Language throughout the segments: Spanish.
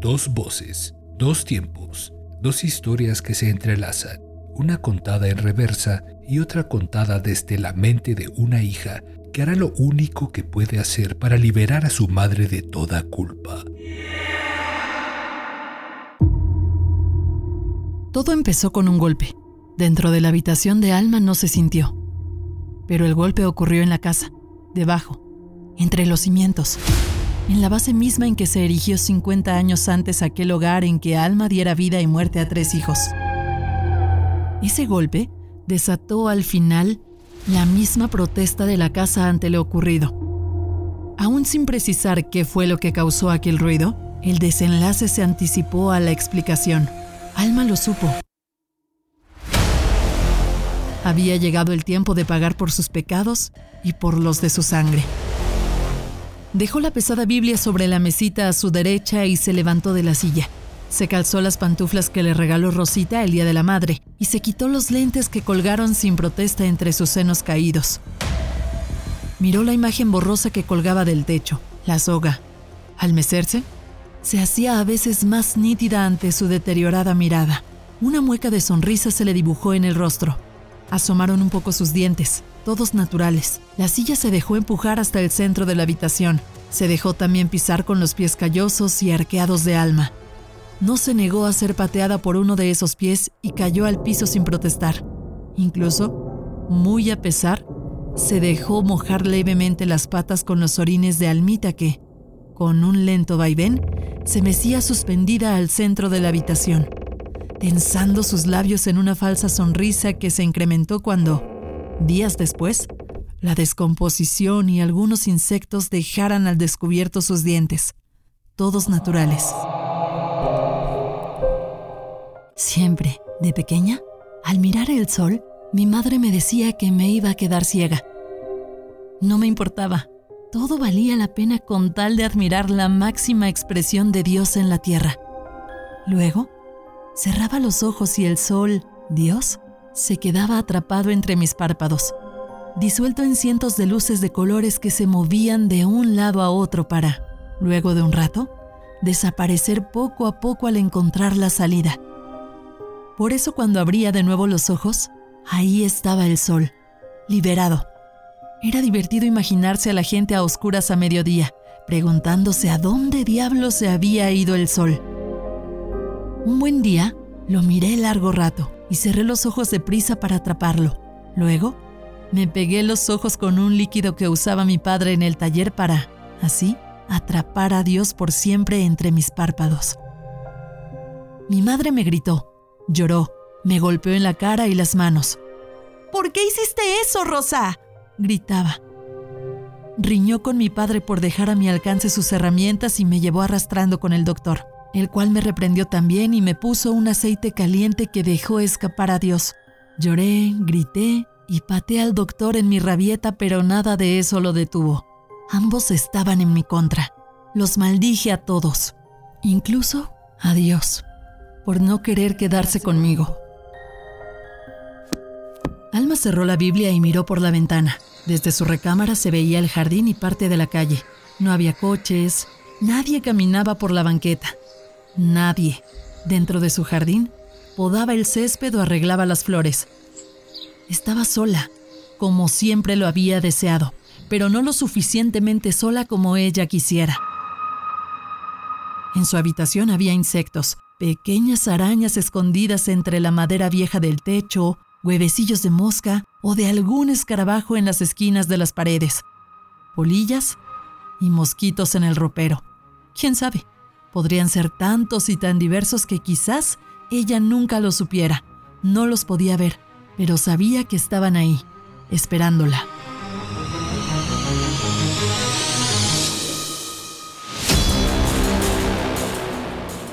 Dos voces, dos tiempos, dos historias que se entrelazan, una contada en reversa y otra contada desde la mente de una hija que hará lo único que puede hacer para liberar a su madre de toda culpa. Todo empezó con un golpe. Dentro de la habitación de Alma no se sintió. Pero el golpe ocurrió en la casa, debajo, entre los cimientos, en la base misma en que se erigió 50 años antes aquel hogar en que Alma diera vida y muerte a tres hijos. Ese golpe desató al final la misma protesta de la casa ante lo ocurrido. Aún sin precisar qué fue lo que causó aquel ruido, el desenlace se anticipó a la explicación. Alma lo supo. Había llegado el tiempo de pagar por sus pecados y por los de su sangre. Dejó la pesada Biblia sobre la mesita a su derecha y se levantó de la silla. Se calzó las pantuflas que le regaló Rosita el día de la madre y se quitó los lentes que colgaron sin protesta entre sus senos caídos. Miró la imagen borrosa que colgaba del techo, la soga. Al mecerse, se hacía a veces más nítida ante su deteriorada mirada. Una mueca de sonrisa se le dibujó en el rostro. Asomaron un poco sus dientes, todos naturales. La silla se dejó empujar hasta el centro de la habitación. Se dejó también pisar con los pies callosos y arqueados de alma no se negó a ser pateada por uno de esos pies y cayó al piso sin protestar. Incluso, muy a pesar, se dejó mojar levemente las patas con los orines de Almita que, con un lento vaivén, se mecía suspendida al centro de la habitación, tensando sus labios en una falsa sonrisa que se incrementó cuando, días después, la descomposición y algunos insectos dejaran al descubierto sus dientes, todos naturales. Siempre, de pequeña, al mirar el sol, mi madre me decía que me iba a quedar ciega. No me importaba. Todo valía la pena con tal de admirar la máxima expresión de Dios en la tierra. Luego, cerraba los ojos y el sol, Dios, se quedaba atrapado entre mis párpados, disuelto en cientos de luces de colores que se movían de un lado a otro para, luego de un rato, desaparecer poco a poco al encontrar la salida. Por eso cuando abría de nuevo los ojos, ahí estaba el sol, liberado. Era divertido imaginarse a la gente a oscuras a mediodía, preguntándose a dónde diablo se había ido el sol. Un buen día, lo miré largo rato y cerré los ojos deprisa para atraparlo. Luego, me pegué los ojos con un líquido que usaba mi padre en el taller para, así, atrapar a Dios por siempre entre mis párpados. Mi madre me gritó, Lloró, me golpeó en la cara y las manos. ¿Por qué hiciste eso, Rosa? gritaba. Riñó con mi padre por dejar a mi alcance sus herramientas y me llevó arrastrando con el doctor, el cual me reprendió también y me puso un aceite caliente que dejó escapar a Dios. Lloré, grité y pateé al doctor en mi rabieta, pero nada de eso lo detuvo. Ambos estaban en mi contra. Los maldije a todos, incluso a Dios por no querer quedarse conmigo. Alma cerró la Biblia y miró por la ventana. Desde su recámara se veía el jardín y parte de la calle. No había coches, nadie caminaba por la banqueta. Nadie. Dentro de su jardín, podaba el césped o arreglaba las flores. Estaba sola, como siempre lo había deseado, pero no lo suficientemente sola como ella quisiera. En su habitación había insectos, pequeñas arañas escondidas entre la madera vieja del techo, huevecillos de mosca o de algún escarabajo en las esquinas de las paredes, polillas y mosquitos en el ropero. ¿Quién sabe? Podrían ser tantos y tan diversos que quizás ella nunca lo supiera. No los podía ver, pero sabía que estaban ahí, esperándola.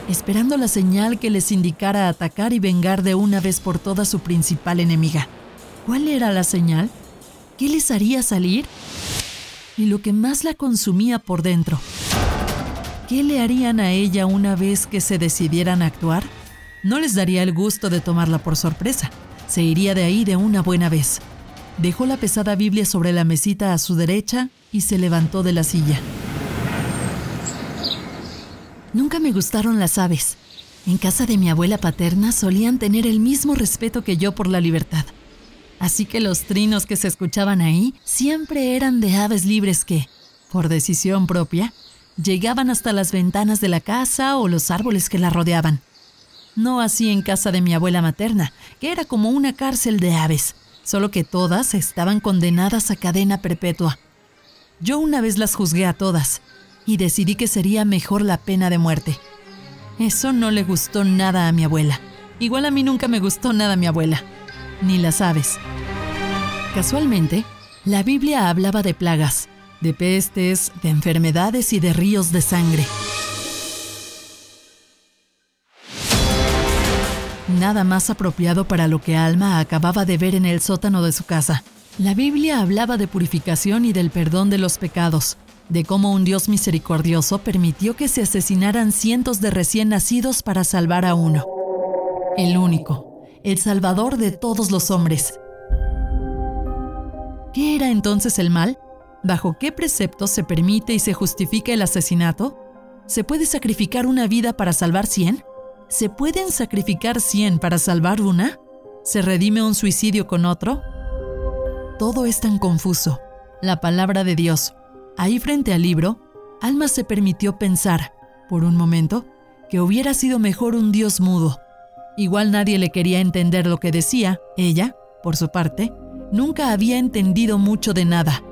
esperando la señal que les indicara atacar y vengar de una vez por todas su principal enemiga. ¿Cuál era la señal? ¿Qué les haría salir? Y lo que más la consumía por dentro. ¿Qué le harían a ella una vez que se decidieran a actuar? No les daría el gusto de tomarla por sorpresa. Se iría de ahí de una buena vez. Dejó la pesada Biblia sobre la mesita a su derecha y se levantó de la silla. Nunca me gustaron las aves. En casa de mi abuela paterna solían tener el mismo respeto que yo por la libertad. Así que los trinos que se escuchaban ahí siempre eran de aves libres que, por decisión propia, llegaban hasta las ventanas de la casa o los árboles que la rodeaban. No así en casa de mi abuela materna, que era como una cárcel de aves, solo que todas estaban condenadas a cadena perpetua. Yo una vez las juzgué a todas y decidí que sería mejor la pena de muerte. Eso no le gustó nada a mi abuela. Igual a mí nunca me gustó nada a mi abuela, ni las aves. Casualmente, la Biblia hablaba de plagas, de pestes, de enfermedades y de ríos de sangre. Nada más apropiado para lo que Alma acababa de ver en el sótano de su casa. La Biblia hablaba de purificación y del perdón de los pecados, de cómo un Dios misericordioso permitió que se asesinaran cientos de recién nacidos para salvar a uno. El único, el salvador de todos los hombres. ¿Qué era entonces el mal? ¿Bajo qué preceptos se permite y se justifica el asesinato? ¿Se puede sacrificar una vida para salvar cien? ¿Se pueden sacrificar cien para salvar una? ¿Se redime un suicidio con otro? Todo es tan confuso. La palabra de Dios. Ahí frente al libro, Alma se permitió pensar, por un momento, que hubiera sido mejor un Dios mudo. Igual nadie le quería entender lo que decía, ella, por su parte, nunca había entendido mucho de nada,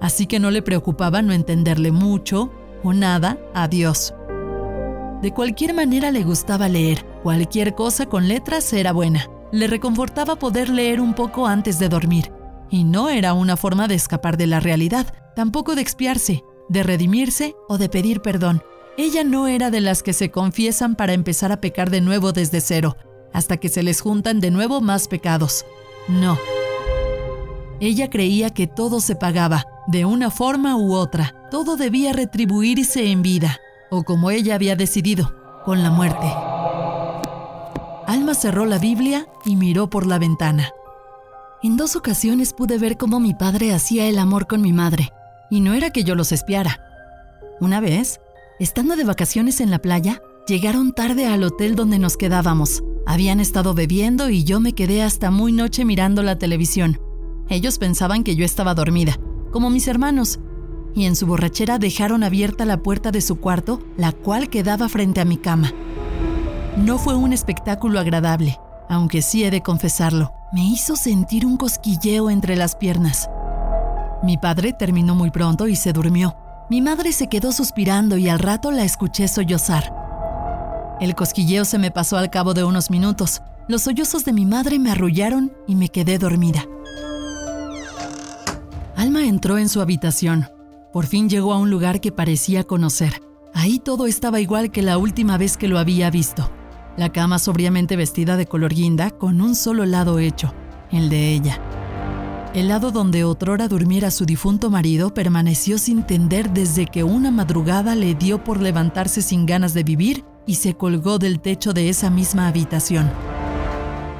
así que no le preocupaba no entenderle mucho o nada a Dios. De cualquier manera le gustaba leer, cualquier cosa con letras era buena. Le reconfortaba poder leer un poco antes de dormir. Y no era una forma de escapar de la realidad, tampoco de expiarse, de redimirse o de pedir perdón. Ella no era de las que se confiesan para empezar a pecar de nuevo desde cero, hasta que se les juntan de nuevo más pecados. No. Ella creía que todo se pagaba, de una forma u otra. Todo debía retribuirse en vida, o como ella había decidido, con la muerte. Alma cerró la Biblia y miró por la ventana. En dos ocasiones pude ver cómo mi padre hacía el amor con mi madre, y no era que yo los espiara. Una vez, estando de vacaciones en la playa, llegaron tarde al hotel donde nos quedábamos. Habían estado bebiendo y yo me quedé hasta muy noche mirando la televisión. Ellos pensaban que yo estaba dormida, como mis hermanos, y en su borrachera dejaron abierta la puerta de su cuarto, la cual quedaba frente a mi cama. No fue un espectáculo agradable, aunque sí he de confesarlo me hizo sentir un cosquilleo entre las piernas. Mi padre terminó muy pronto y se durmió. Mi madre se quedó suspirando y al rato la escuché sollozar. El cosquilleo se me pasó al cabo de unos minutos. Los sollozos de mi madre me arrullaron y me quedé dormida. Alma entró en su habitación. Por fin llegó a un lugar que parecía conocer. Ahí todo estaba igual que la última vez que lo había visto. La cama sobriamente vestida de color guinda con un solo lado hecho, el de ella. El lado donde otrora durmiera su difunto marido permaneció sin tender desde que una madrugada le dio por levantarse sin ganas de vivir y se colgó del techo de esa misma habitación,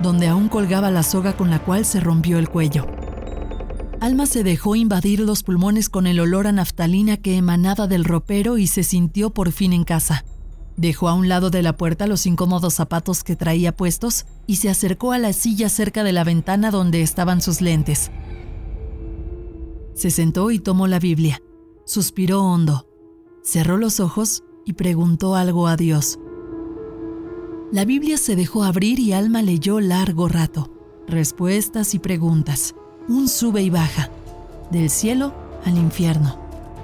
donde aún colgaba la soga con la cual se rompió el cuello. Alma se dejó invadir los pulmones con el olor a naftalina que emanaba del ropero y se sintió por fin en casa. Dejó a un lado de la puerta los incómodos zapatos que traía puestos y se acercó a la silla cerca de la ventana donde estaban sus lentes. Se sentó y tomó la Biblia. Suspiró hondo. Cerró los ojos y preguntó algo a Dios. La Biblia se dejó abrir y Alma leyó largo rato. Respuestas y preguntas. Un sube y baja. Del cielo al infierno.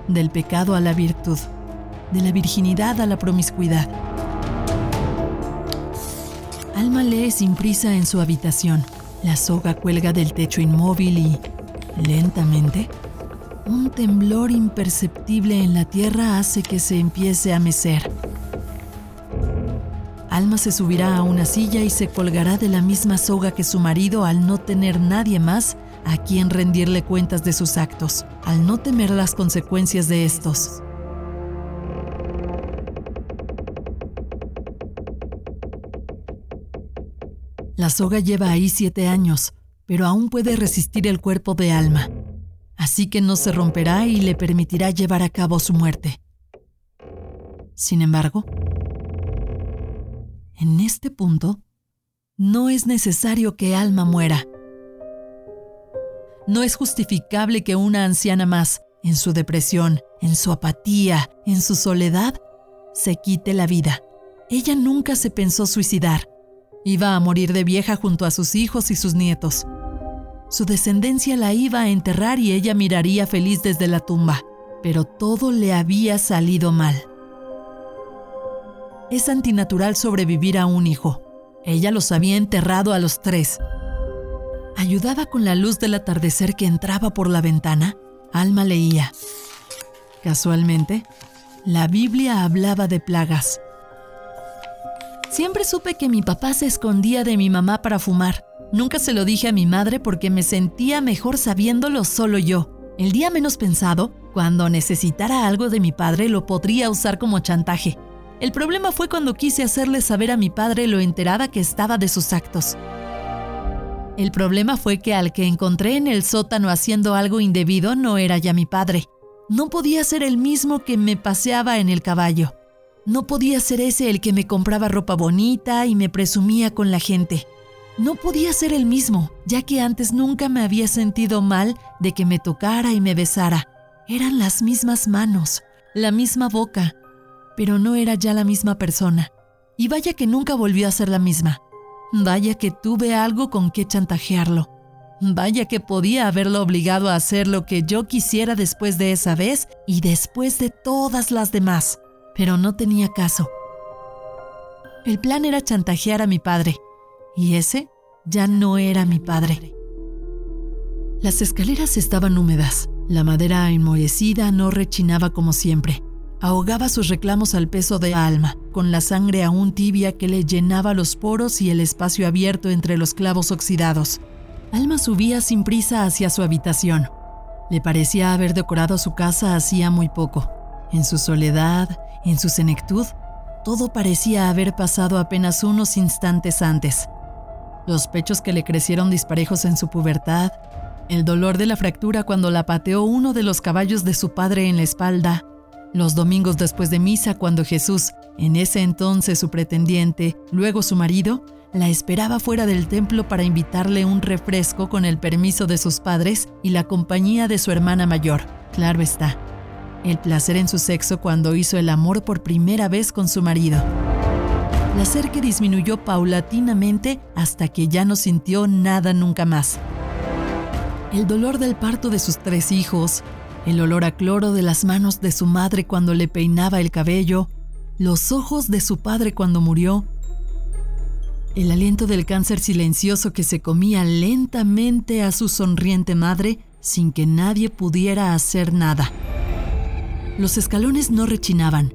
Del pecado a la virtud de la virginidad a la promiscuidad. Alma lee sin prisa en su habitación. La soga cuelga del techo inmóvil y, lentamente, un temblor imperceptible en la tierra hace que se empiece a mecer. Alma se subirá a una silla y se colgará de la misma soga que su marido al no tener nadie más a quien rendirle cuentas de sus actos, al no temer las consecuencias de estos. La soga lleva ahí siete años, pero aún puede resistir el cuerpo de alma. Así que no se romperá y le permitirá llevar a cabo su muerte. Sin embargo, En este punto, no es necesario que Alma muera. No es justificable que una anciana más, en su depresión, en su apatía, en su soledad, se quite la vida. Ella nunca se pensó suicidar. Iba a morir de vieja junto a sus hijos y sus nietos. Su descendencia la iba a enterrar y ella miraría feliz desde la tumba, pero todo le había salido mal. Es antinatural sobrevivir a un hijo. Ella los había enterrado a los tres. Ayudada con la luz del atardecer que entraba por la ventana, Alma leía. Casualmente, la Biblia hablaba de plagas. Siempre supe que mi papá se escondía de mi mamá para fumar. Nunca se lo dije a mi madre porque me sentía mejor sabiéndolo solo yo. El día menos pensado, cuando necesitara algo de mi padre, lo podría usar como chantaje. El problema fue cuando quise hacerle saber a mi padre lo enterada que estaba de sus actos. El problema fue que al que encontré en el sótano haciendo algo indebido no era ya mi padre. No podía ser el mismo que me paseaba en el caballo. No podía ser ese el que me compraba ropa bonita y me presumía con la gente. No podía ser el mismo, ya que antes nunca me había sentido mal de que me tocara y me besara. Eran las mismas manos, la misma boca, pero no era ya la misma persona. Y vaya que nunca volvió a ser la misma. Vaya que tuve algo con que chantajearlo. Vaya que podía haberlo obligado a hacer lo que yo quisiera después de esa vez y después de todas las demás pero no tenía caso. El plan era chantajear a mi padre, y ese ya no era mi padre. Las escaleras estaban húmedas, la madera enmohecida no rechinaba como siempre. Ahogaba sus reclamos al peso de Alma, con la sangre aún tibia que le llenaba los poros y el espacio abierto entre los clavos oxidados. Alma subía sin prisa hacia su habitación. Le parecía haber decorado su casa hacía muy poco. En su soledad, en su senectud, todo parecía haber pasado apenas unos instantes antes. Los pechos que le crecieron disparejos en su pubertad, el dolor de la fractura cuando la pateó uno de los caballos de su padre en la espalda, los domingos después de misa cuando Jesús, en ese entonces su pretendiente, luego su marido, la esperaba fuera del templo para invitarle un refresco con el permiso de sus padres y la compañía de su hermana mayor. Claro está, el placer en su sexo cuando hizo el amor por primera vez con su marido. Placer que disminuyó paulatinamente hasta que ya no sintió nada nunca más. El dolor del parto de sus tres hijos, el olor a cloro de las manos de su madre cuando le peinaba el cabello, los ojos de su padre cuando murió, el aliento del cáncer silencioso que se comía lentamente a su sonriente madre sin que nadie pudiera hacer nada. Los escalones no rechinaban.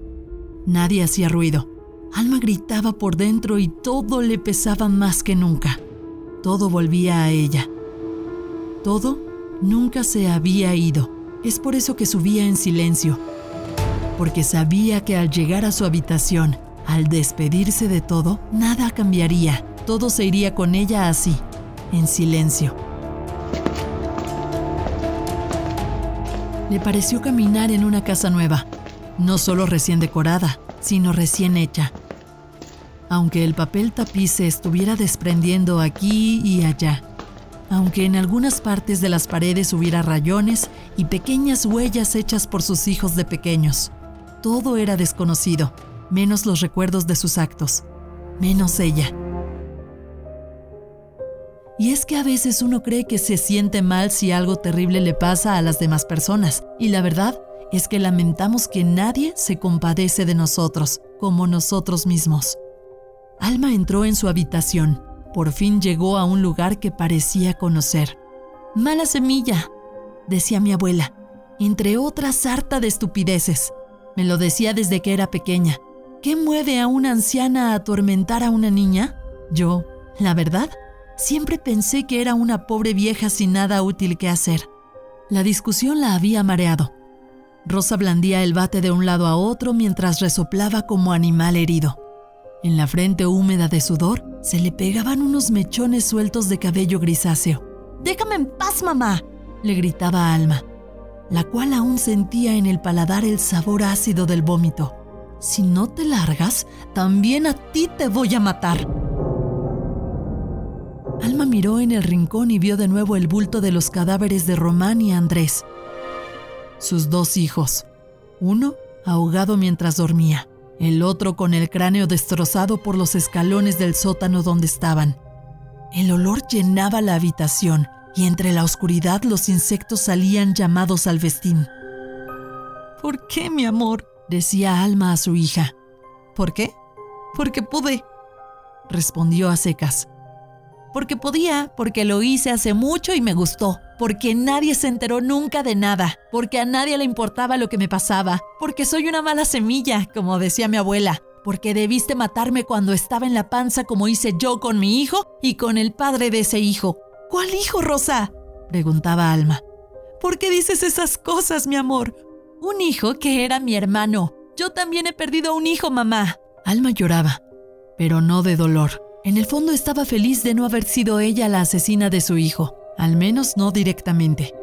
Nadie hacía ruido. Alma gritaba por dentro y todo le pesaba más que nunca. Todo volvía a ella. Todo nunca se había ido. Es por eso que subía en silencio. Porque sabía que al llegar a su habitación, al despedirse de todo, nada cambiaría. Todo se iría con ella así, en silencio. le pareció caminar en una casa nueva, no solo recién decorada, sino recién hecha. Aunque el papel tapiz se estuviera desprendiendo aquí y allá, aunque en algunas partes de las paredes hubiera rayones y pequeñas huellas hechas por sus hijos de pequeños, todo era desconocido, menos los recuerdos de sus actos, menos ella. Y es que a veces uno cree que se siente mal si algo terrible le pasa a las demás personas. Y la verdad es que lamentamos que nadie se compadece de nosotros, como nosotros mismos. Alma entró en su habitación. Por fin llegó a un lugar que parecía conocer. Mala semilla, decía mi abuela, entre otras harta de estupideces. Me lo decía desde que era pequeña. ¿Qué mueve a una anciana a atormentar a una niña? Yo, la verdad, Siempre pensé que era una pobre vieja sin nada útil que hacer. La discusión la había mareado. Rosa blandía el bate de un lado a otro mientras resoplaba como animal herido. En la frente húmeda de sudor se le pegaban unos mechones sueltos de cabello grisáceo. Déjame en paz, mamá, le gritaba Alma, la cual aún sentía en el paladar el sabor ácido del vómito. si no te largas, también a ti te voy a matar. Alma miró en el rincón y vio de nuevo el bulto de los cadáveres de Román y Andrés. Sus dos hijos, uno ahogado mientras dormía, el otro con el cráneo destrozado por los escalones del sótano donde estaban. El olor llenaba la habitación y entre la oscuridad los insectos salían llamados al vestín. ¿Por qué, mi amor? decía Alma a su hija. ¿Por qué? Porque pude, respondió a secas. Porque podía, porque lo hice hace mucho y me gustó, porque nadie se enteró nunca de nada, porque a nadie le importaba lo que me pasaba, porque soy una mala semilla, como decía mi abuela, porque debiste matarme cuando estaba en la panza como hice yo con mi hijo y con el padre de ese hijo. ¿Cuál hijo, Rosa? preguntaba Alma. ¿Por qué dices esas cosas, mi amor? Un hijo que era mi hermano. Yo también he perdido un hijo, mamá. Alma lloraba, pero no de dolor. En el fondo estaba feliz de no haber sido ella la asesina de su hijo, al menos no directamente.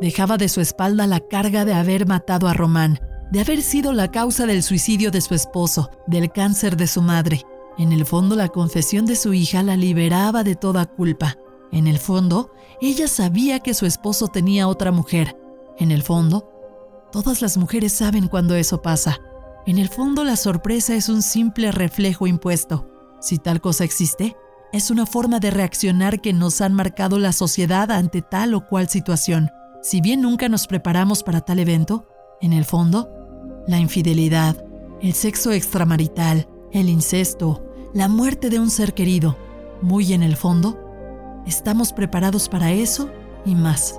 Dejaba de su espalda la carga de haber matado a Román, de haber sido la causa del suicidio de su esposo, del cáncer de su madre. En el fondo la confesión de su hija la liberaba de toda culpa. En el fondo, ella sabía que su esposo tenía otra mujer. En el fondo, Todas las mujeres saben cuando eso pasa. En el fondo la sorpresa es un simple reflejo impuesto. Si tal cosa existe, es una forma de reaccionar que nos han marcado la sociedad ante tal o cual situación. Si bien nunca nos preparamos para tal evento, en el fondo, la infidelidad, el sexo extramarital, el incesto, la muerte de un ser querido, muy en el fondo, estamos preparados para eso y más.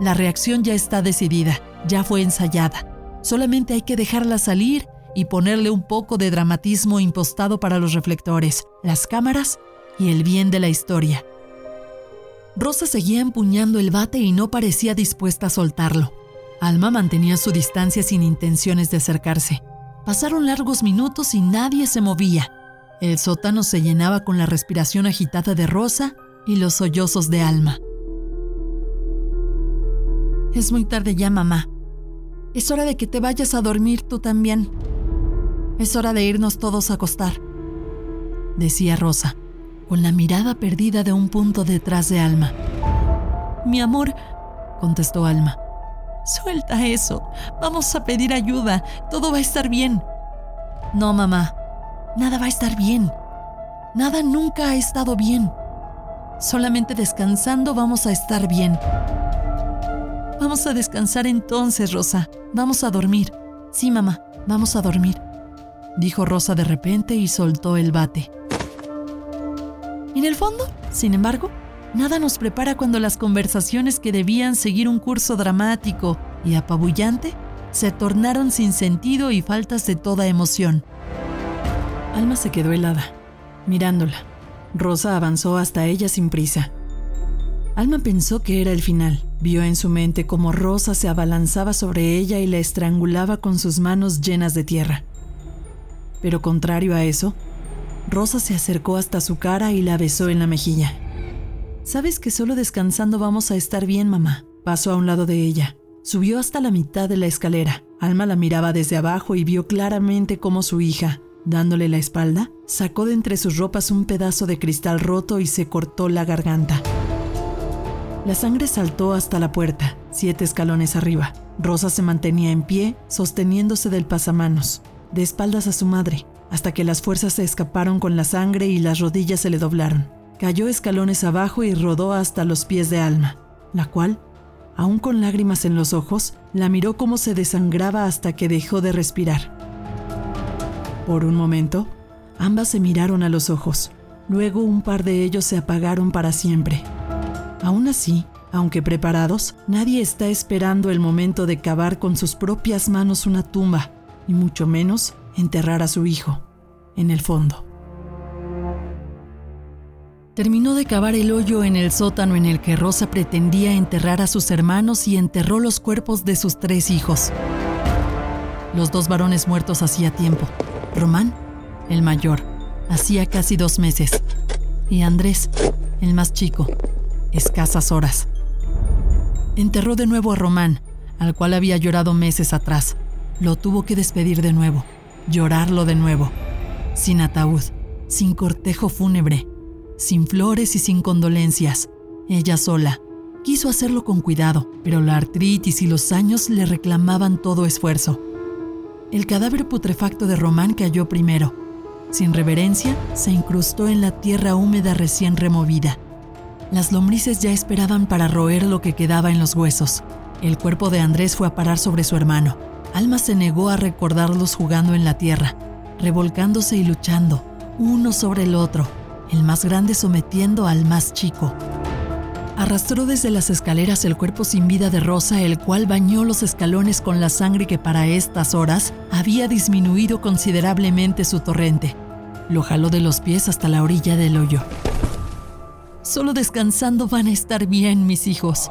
La reacción ya está decidida ya fue ensayada. Solamente hay que dejarla salir y ponerle un poco de dramatismo impostado para los reflectores, las cámaras y el bien de la historia. Rosa seguía empuñando el bate y no parecía dispuesta a soltarlo. Alma mantenía su distancia sin intenciones de acercarse. Pasaron largos minutos y nadie se movía. El sótano se llenaba con la respiración agitada de Rosa y los sollozos de Alma. Es muy tarde ya, mamá, es hora de que te vayas a dormir tú también. Es hora de irnos todos a acostar, decía Rosa, con la mirada perdida de un punto detrás de Alma. Mi amor, contestó Alma. Suelta eso. Vamos a pedir ayuda. Todo va a estar bien. No, mamá. Nada va a estar bien. Nada nunca ha estado bien. Solamente descansando vamos a estar bien. Vamos a descansar entonces, Rosa. Vamos a dormir. Sí, mamá, vamos a dormir, dijo Rosa de repente y soltó el bate. En el fondo, sin embargo, nada nos prepara cuando las conversaciones que debían seguir un curso dramático y apabullante se tornaron sin sentido y faltas de toda emoción. Alma se quedó helada, mirándola. Rosa avanzó hasta ella sin prisa. Alma pensó que era el final. Vio en su mente cómo Rosa se abalanzaba sobre ella y la estrangulaba con sus manos llenas de tierra. Pero contrario a eso, Rosa se acercó hasta su cara y la besó en la mejilla. Sabes que solo descansando vamos a estar bien, mamá. Pasó a un lado de ella. Subió hasta la mitad de la escalera. Alma la miraba desde abajo y vio claramente cómo su hija, dándole la espalda, sacó de entre sus ropas un pedazo de cristal roto y se cortó la garganta. La sangre saltó hasta la puerta, siete escalones arriba. Rosa se mantenía en pie, sosteniéndose del pasamanos, de espaldas a su madre, hasta que las fuerzas se escaparon con la sangre y las rodillas se le doblaron. Cayó escalones abajo y rodó hasta los pies de Alma, la cual, aún con lágrimas en los ojos, la miró como se desangraba hasta que dejó de respirar. Por un momento, ambas se miraron a los ojos. Luego un par de ellos se apagaron para siempre. Aún así, aunque preparados, nadie está esperando el momento de cavar con sus propias manos una tumba, y mucho menos enterrar a su hijo, en el fondo. Terminó de cavar el hoyo en el sótano en el que Rosa pretendía enterrar a sus hermanos y enterró los cuerpos de sus tres hijos. Los dos varones muertos hacía tiempo. Román, el mayor, hacía casi dos meses. Y Andrés, el más chico, escasas horas. Enterró de nuevo a Román, al cual había llorado meses atrás. Lo tuvo que despedir de nuevo, llorarlo de nuevo, sin ataúd, sin cortejo fúnebre, sin flores y sin condolencias, ella sola. Quiso hacerlo con cuidado, pero la artritis y los años le reclamaban todo esfuerzo. El cadáver putrefacto de Román cayó primero. Sin reverencia, se incrustó en la tierra húmeda recién removida. Las lombrices ya esperaban para roer lo que quedaba en los huesos. El cuerpo de Andrés fue a parar sobre su hermano. Alma se negó a recordarlos jugando en la tierra, revolcándose y luchando, uno sobre el otro, el más grande sometiendo al más chico. Arrastró desde las escaleras el cuerpo sin vida de Rosa, el cual bañó los escalones con la sangre que para estas horas había disminuido considerablemente su torrente. Lo jaló de los pies hasta la orilla del hoyo. Solo descansando van a estar bien, mis hijos.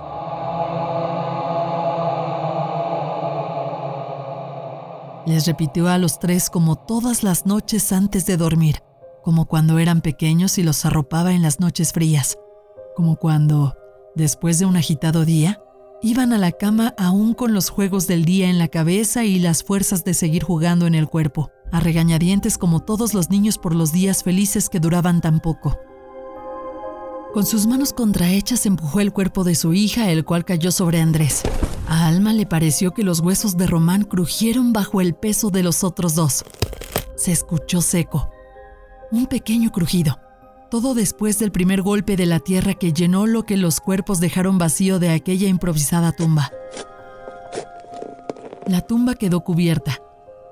Les repitió a los tres como todas las noches antes de dormir, como cuando eran pequeños y los arropaba en las noches frías, como cuando, después de un agitado día, iban a la cama aún con los juegos del día en la cabeza y las fuerzas de seguir jugando en el cuerpo, a regañadientes como todos los niños por los días felices que duraban tan poco. Con sus manos contrahechas empujó el cuerpo de su hija, el cual cayó sobre Andrés. A Alma le pareció que los huesos de Román crujieron bajo el peso de los otros dos. Se escuchó seco. Un pequeño crujido. Todo después del primer golpe de la tierra que llenó lo que los cuerpos dejaron vacío de aquella improvisada tumba. La tumba quedó cubierta,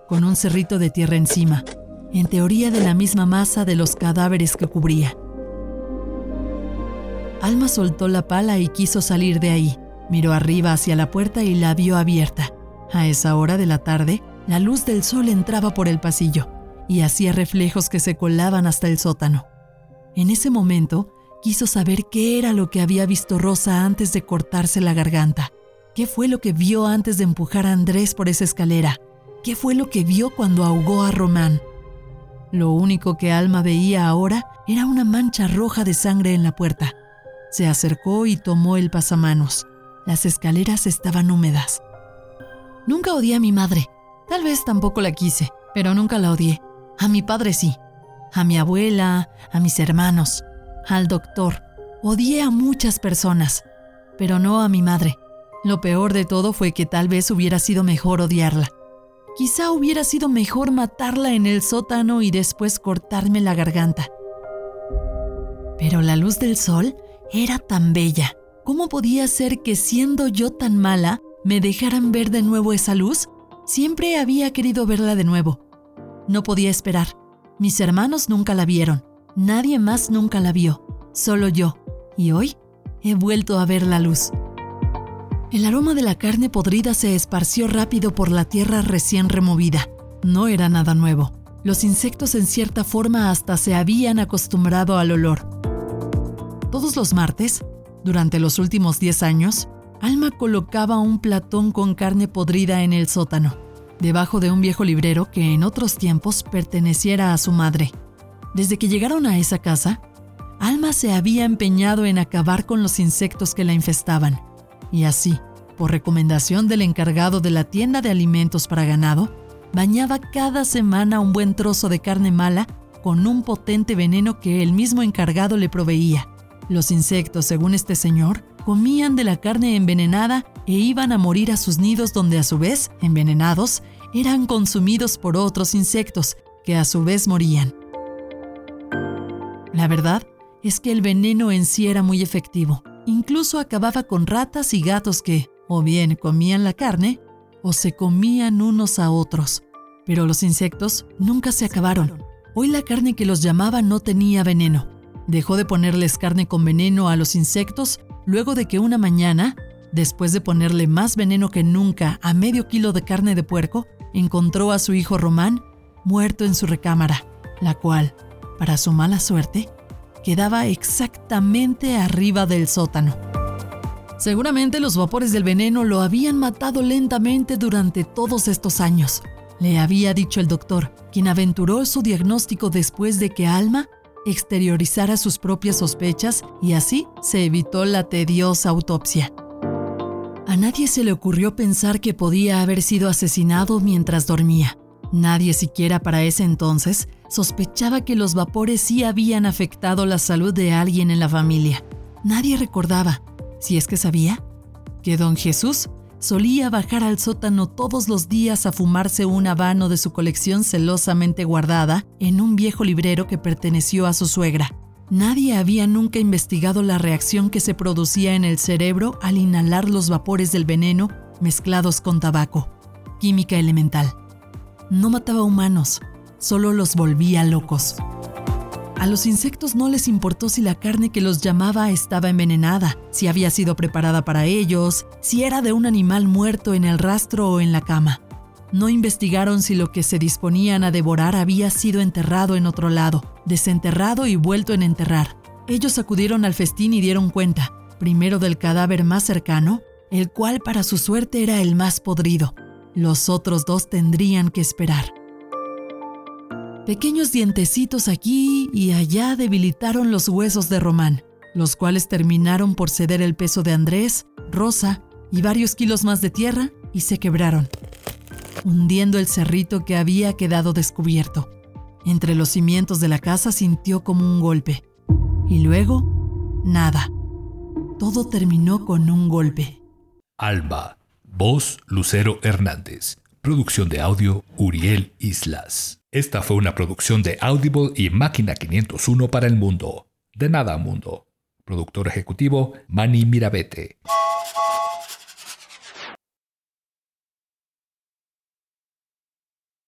con un cerrito de tierra encima, en teoría de la misma masa de los cadáveres que cubría. Alma soltó la pala y quiso salir de ahí Miró arriba hacia la puerta y la vio abierta. A esa hora de la tarde, la luz del sol entraba por el pasillo y hacía reflejos que se colaban hasta el sótano. En ese momento, quiso saber qué era lo que había visto Rosa antes de cortarse la garganta. ¿Qué fue lo que vio antes de empujar a Andrés por esa escalera? ¿Qué fue lo que vio cuando ahogó a Román? Lo único que Alma veía ahora era una mancha roja de sangre en la puerta. Se acercó y tomó el pasamanos. Las escaleras estaban húmedas. Nunca odié a mi madre. Tal vez tampoco la quise, pero nunca la odié. A mi padre sí. A mi abuela, a mis hermanos, al doctor. Odié a muchas personas, pero no a mi madre. Lo peor de todo fue que tal vez hubiera sido mejor odiarla. Quizá hubiera sido mejor matarla en el sótano y después cortarme la garganta. Pero la luz del sol era tan bella ¿Cómo podía ser que siendo yo tan mala me dejaran ver de nuevo esa luz? Siempre había querido verla de nuevo. No podía esperar. Mis hermanos nunca la vieron. Nadie más nunca la vio. Solo yo. Y hoy he vuelto a ver la luz. El aroma de la carne podrida se esparció rápido por la tierra recién removida. No era nada nuevo. Los insectos en cierta forma hasta se habían acostumbrado al olor. Todos los martes, durante los últimos 10 años, Alma colocaba un platón con carne podrida en el sótano, debajo de un viejo librero que en otros tiempos perteneciera a su madre. Desde que llegaron a esa casa, Alma se había empeñado en acabar con los insectos que la infestaban, y así, por recomendación del encargado de la tienda de alimentos para ganado, bañaba cada semana un buen trozo de carne mala con un potente veneno que el mismo encargado le proveía. Los insectos, según este señor, comían de la carne envenenada e iban a morir a sus nidos donde a su vez, envenenados, eran consumidos por otros insectos que a su vez morían. La verdad es que el veneno en sí era muy efectivo. Incluso acababa con ratas y gatos que, o bien comían la carne, o se comían unos a otros. Pero los insectos nunca se acabaron. Hoy la carne que los llamaba no tenía veneno dejó de ponerles carne con veneno a los insectos luego de que una mañana, después de ponerle más veneno que nunca a medio kilo de carne de puerco, encontró a su hijo Román muerto en su recámara, la cual, para su mala suerte, quedaba exactamente arriba del sótano. Seguramente los vapores del veneno lo habían matado lentamente durante todos estos años, le había dicho el doctor, quien aventuró su diagnóstico después de que Alma exteriorizara sus propias sospechas y así se evitó la tediosa autopsia. A nadie se le ocurrió pensar que podía haber sido asesinado mientras dormía. Nadie siquiera para ese entonces sospechaba que los vapores sí habían afectado la salud de alguien en la familia. Nadie recordaba, si es que sabía, que don Jesús solía bajar al sótano todos los días a fumarse un habano de su colección celosamente guardada en un viejo librero que perteneció a su suegra. Nadie había nunca investigado la reacción que se producía en el cerebro al inhalar los vapores del veneno mezclados con tabaco, química elemental. No mataba humanos, solo los volvía locos. A los insectos no les importó si la carne que los llamaba estaba envenenada, si había sido preparada para ellos, si era de un animal muerto en el rastro o en la cama. No investigaron si lo que se disponían a devorar había sido enterrado en otro lado, desenterrado y vuelto en enterrar. Ellos acudieron al festín y dieron cuenta, primero del cadáver más cercano, el cual para su suerte era el más podrido, los otros dos tendrían que esperar. Pequeños dientecitos aquí y allá debilitaron los huesos de Román, los cuales terminaron por ceder el peso de Andrés, Rosa y varios kilos más de tierra y se quebraron, hundiendo el cerrito que había quedado descubierto. Entre los cimientos de la casa sintió como un golpe. Y luego, nada. Todo terminó con un golpe. Alba Voz Lucero Hernández. Producción de audio Uriel Islas. Esta fue una producción de Audible y Máquina 501 para el mundo. De nada mundo. Productor ejecutivo Manny Mirabete.